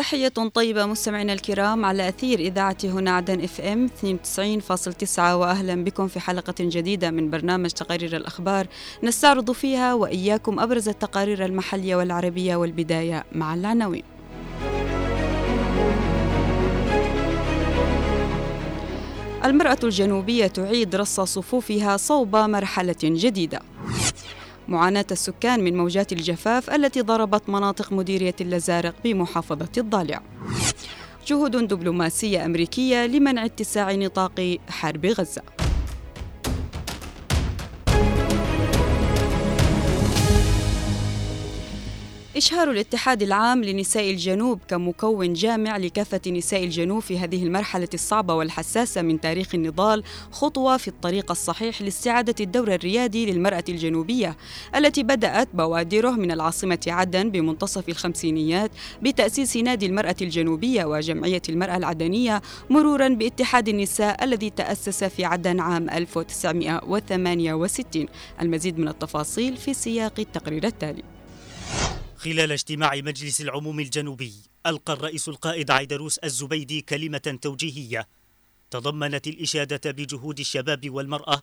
تحية طيبة مستمعينا الكرام على أثير إذاعة هنا عدن إف إم 92.9 وأهلا بكم في حلقة جديدة من برنامج تقارير الأخبار نستعرض فيها وإياكم أبرز التقارير المحلية والعربية والبداية مع العناوين. المرأة الجنوبية تعيد رص صفوفها صوب مرحلة جديدة. معاناة السكان من موجات الجفاف التي ضربت مناطق مديرية اللزارق بمحافظة الضالع. جهود دبلوماسية أمريكية لمنع اتساع نطاق حرب غزة. إشهار الاتحاد العام لنساء الجنوب كمكون جامع لكافة نساء الجنوب في هذه المرحلة الصعبة والحساسة من تاريخ النضال خطوة في الطريق الصحيح لاستعادة الدور الريادي للمرأة الجنوبية التي بدأت بوادره من العاصمة عدن بمنتصف الخمسينيات بتأسيس نادي المرأة الجنوبية وجمعية المرأة العدنية مرورا باتحاد النساء الذي تأسس في عدن عام 1968 المزيد من التفاصيل في سياق التقرير التالي. خلال اجتماع مجلس العموم الجنوبي ألقى الرئيس القائد عيدروس الزبيدي كلمة توجيهية. تضمنت الإشادة بجهود الشباب والمرأة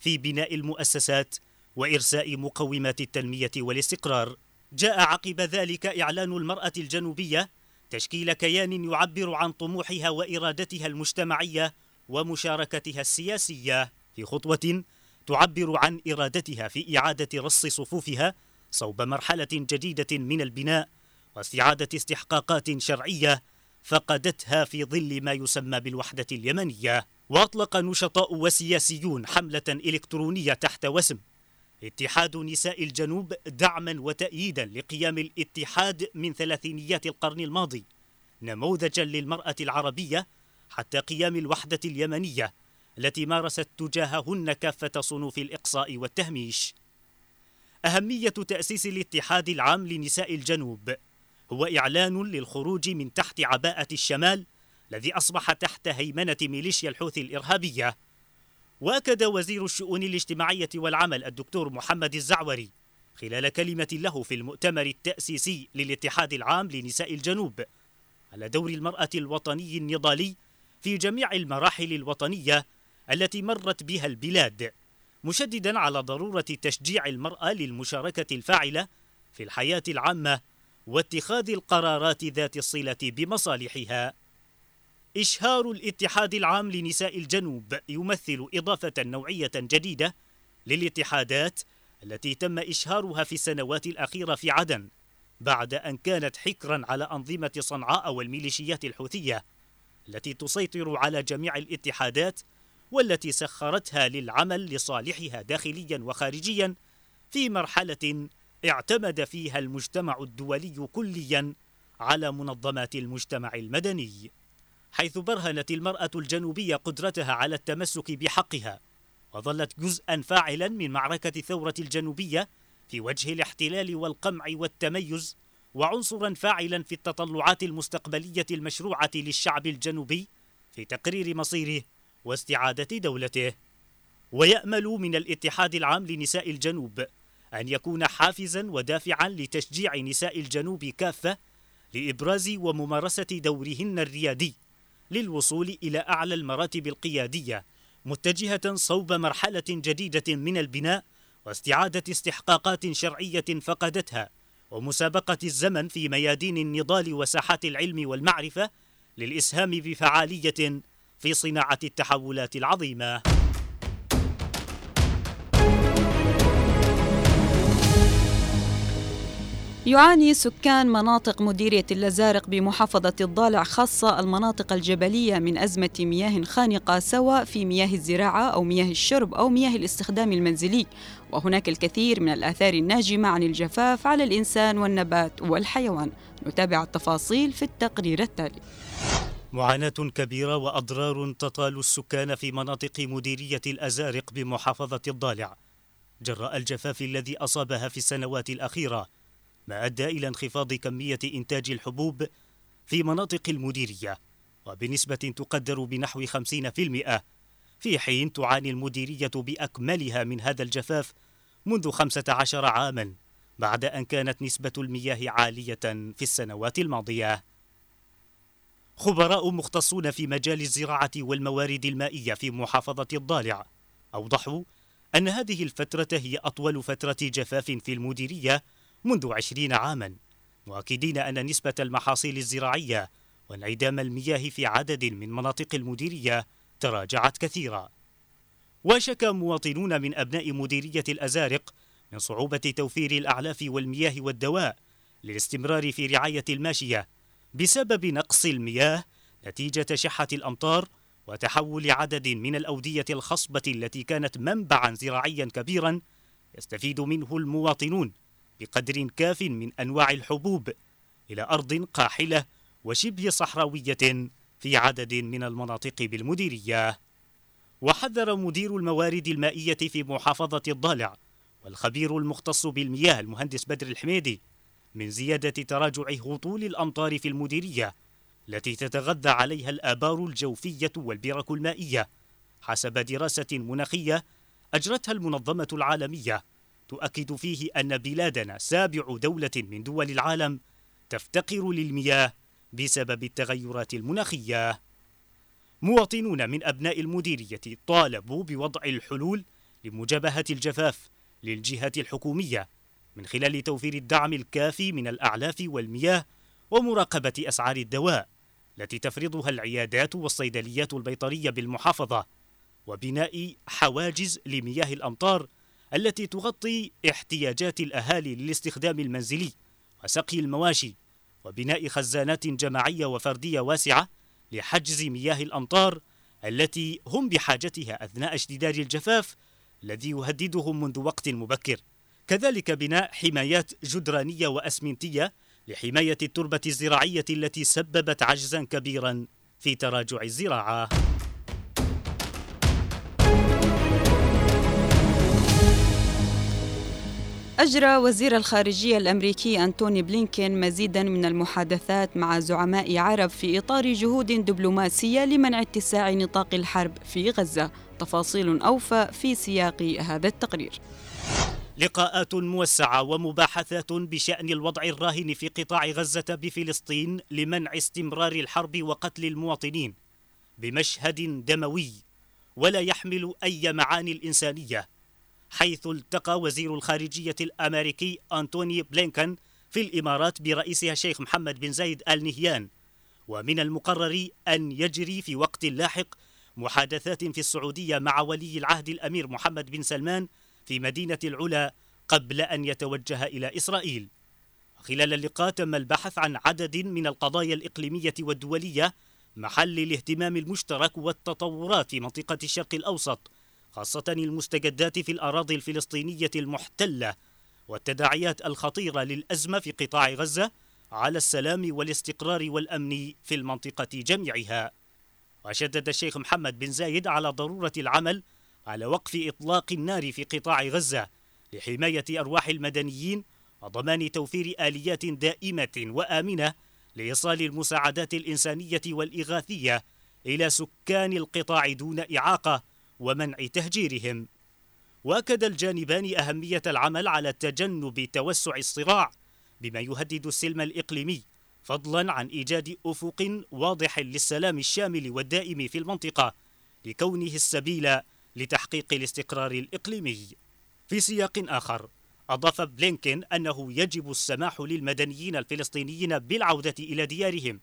في بناء المؤسسات وإرساء مقومات التنمية والاستقرار. جاء عقب ذلك إعلان المرأة الجنوبية تشكيل كيان يعبر عن طموحها وإرادتها المجتمعية ومشاركتها السياسية في خطوة تعبر عن إرادتها في إعادة رص صفوفها صوب مرحلة جديدة من البناء واستعادة استحقاقات شرعية فقدتها في ظل ما يسمى بالوحدة اليمنية. وأطلق نشطاء وسياسيون حملة إلكترونية تحت وسم اتحاد نساء الجنوب دعما وتأييدا لقيام الاتحاد من ثلاثينيات القرن الماضي نموذجا للمرأة العربية حتى قيام الوحدة اليمنية التي مارست تجاههن كافة صنوف الإقصاء والتهميش. أهمية تأسيس الاتحاد العام لنساء الجنوب. هو إعلان للخروج من تحت عباءة الشمال الذي أصبح تحت هيمنة ميليشيا الحوثي الإرهابية. وأكد وزير الشؤون الاجتماعية والعمل الدكتور محمد الزعوري خلال كلمة له في المؤتمر التأسيسي للاتحاد العام لنساء الجنوب على دور المرأة الوطني النضالي في جميع المراحل الوطنية التي مرت بها البلاد. مشددا على ضرورة تشجيع المرأة للمشاركة الفاعلة في الحياة العامة واتخاذ القرارات ذات الصلة بمصالحها. إشهار الاتحاد العام لنساء الجنوب يمثل إضافة نوعية جديدة للاتحادات التي تم إشهارها في السنوات الأخيرة في عدن بعد أن كانت حكرا على أنظمة صنعاء والميليشيات الحوثية التي تسيطر على جميع الاتحادات والتي سخرتها للعمل لصالحها داخليا وخارجيا في مرحلة اعتمد فيها المجتمع الدولي كليا على منظمات المجتمع المدني حيث برهنت المرأة الجنوبية قدرتها على التمسك بحقها وظلت جزءا فاعلا من معركة الثورة الجنوبية في وجه الاحتلال والقمع والتميز وعنصرا فاعلا في التطلعات المستقبلية المشروعة للشعب الجنوبي في تقرير مصيره واستعادة دولته. ويأمل من الاتحاد العام لنساء الجنوب أن يكون حافزا ودافعا لتشجيع نساء الجنوب كافة لإبراز وممارسة دورهن الريادي للوصول إلى أعلى المراتب القيادية متجهة صوب مرحلة جديدة من البناء واستعادة استحقاقات شرعية فقدتها ومسابقة الزمن في ميادين النضال وساحات العلم والمعرفة للإسهام بفعالية في صناعة التحولات العظيمة. يعاني سكان مناطق مديرية اللزارق بمحافظة الضالع خاصة المناطق الجبلية من أزمة مياه خانقة سواء في مياه الزراعة أو مياه الشرب أو مياه الاستخدام المنزلي. وهناك الكثير من الآثار الناجمة عن الجفاف على الإنسان والنبات والحيوان. نتابع التفاصيل في التقرير التالي. معاناة كبيرة وأضرار تطال السكان في مناطق مديرية الأزارق بمحافظة الضالع. جراء الجفاف الذي أصابها في السنوات الأخيرة ما أدى إلى انخفاض كمية إنتاج الحبوب في مناطق المديرية وبنسبة تقدر بنحو 50% في حين تعاني المديرية بأكملها من هذا الجفاف منذ 15 عاما بعد أن كانت نسبة المياه عالية في السنوات الماضية. خبراء مختصون في مجال الزراعة والموارد المائية في محافظة الضالع. أوضحوا أن هذه الفترة هي أطول فترة جفاف في المديرية منذ عشرين عاما مؤكدين أن نسبة المحاصيل الزراعية وانعدام المياه في عدد من مناطق المديرية تراجعت كثيرا. وشكى مواطنون من أبناء مديرية الأزارق من صعوبة توفير الأعلاف والمياه والدواء للاستمرار في رعاية الماشية بسبب نقص المياه نتيجة شحة الأمطار وتحول عدد من الأودية الخصبة التي كانت منبعا زراعيا كبيرا يستفيد منه المواطنون بقدر كاف من أنواع الحبوب إلى أرض قاحلة وشبه صحراوية في عدد من المناطق بالمديرية. وحذر مدير الموارد المائية في محافظة الضالع والخبير المختص بالمياه المهندس بدر الحميدي من زيادة تراجع هطول الأمطار في المديرية التي تتغذى عليها الآبار الجوفية والبرك المائية حسب دراسة مناخية أجرتها المنظمة العالمية تؤكد فيه أن بلادنا سابع دولة من دول العالم تفتقر للمياه بسبب التغيرات المناخية. مواطنون من أبناء المديرية طالبوا بوضع الحلول لمجابهة الجفاف للجهات الحكومية من خلال توفير الدعم الكافي من الأعلاف والمياه ومراقبة أسعار الدواء التي تفرضها العيادات والصيدليات البيطرية بالمحافظة وبناء حواجز لمياه الأمطار التي تغطي احتياجات الأهالي للاستخدام المنزلي وسقي المواشي وبناء خزانات جماعية وفردية واسعة لحجز مياه الأمطار التي هم بحاجتها أثناء اشتداد الجفاف الذي يهددهم منذ وقت مبكر. كذلك بناء حمايات جدرانية وأسمنتية لحماية التربة الزراعية التي سببت عجزا كبيرا في تراجع الزراعة. أجرى وزير الخارجية الأمريكي أنتوني بلينكين مزيدا من المحادثات مع زعماء عرب في إطار جهود دبلوماسية لمنع اتساع نطاق الحرب في غزة. تفاصيل أوفى في سياق هذا التقرير. لقاءات موسعة ومباحثات بشأن الوضع الراهن في قطاع غزة بفلسطين لمنع استمرار الحرب وقتل المواطنين بمشهد دموي ولا يحمل أي معاني الإنسانية حيث التقى وزير الخارجية الأمريكي أنتوني بلينكن في الإمارات برئيسها الشيخ محمد بن زايد آل نهيان. ومن المقرر أن يجري في وقت لاحق محادثات في السعودية مع ولي العهد الأمير محمد بن سلمان في مدينة العلا قبل أن يتوجه إلى إسرائيل. خلال اللقاء تم البحث عن عدد من القضايا الإقليمية والدولية محل الاهتمام المشترك والتطورات في منطقة الشرق الأوسط خاصة المستجدات في الأراضي الفلسطينية المحتلة والتداعيات الخطيرة للأزمة في قطاع غزة على السلام والاستقرار والأمن في المنطقة جميعها. وشدد الشيخ محمد بن زايد على ضرورة العمل على وقف إطلاق النار في قطاع غزة لحماية أرواح المدنيين وضمان توفير آليات دائمة وآمنة لإيصال المساعدات الإنسانية والإغاثية إلى سكان القطاع دون إعاقة ومنع تهجيرهم. وأكد الجانبان أهمية العمل على تجنب توسع الصراع بما يهدد السلم الإقليمي فضلا عن إيجاد أفق واضح للسلام الشامل والدائم في المنطقة لكونه السبيل لتحقيق الاستقرار الإقليمي. في سياق آخر أضاف بلينكين أنه يجب السماح للمدنيين الفلسطينيين بالعودة إلى ديارهم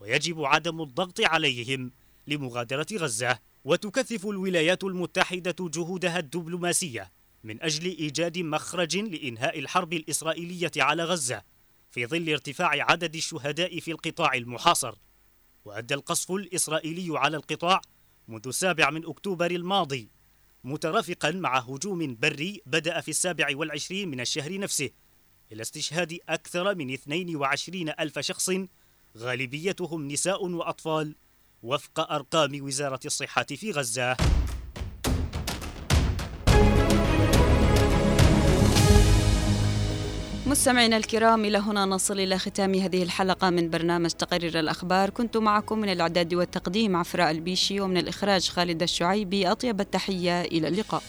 ويجب عدم الضغط عليهم لمغادرة غزة وتكثف الولايات المتحدة جهودها الدبلوماسية من أجل إيجاد مخرج لإنهاء الحرب الإسرائيلية على غزة في ظل ارتفاع عدد الشهداء في القطاع المحاصر. وأدى القصف الإسرائيلي على القطاع منذ السابع من أكتوبر الماضي مترافقا مع هجوم بري بدأ في السابع والعشرين من الشهر نفسه إلى استشهاد أكثر من 22 ألف شخص غالبيتهم نساء وأطفال وفق أرقام وزارة الصحة في غزة. مستمعينا الكرام إلى هنا نصل إلى ختام هذه الحلقة من برنامج تقرير الأخبار. كنت معكم من الإعداد والتقديم عفراء البيشي ومن الإخراج خالد الشعيبي. أطيب التحية إلى اللقاء.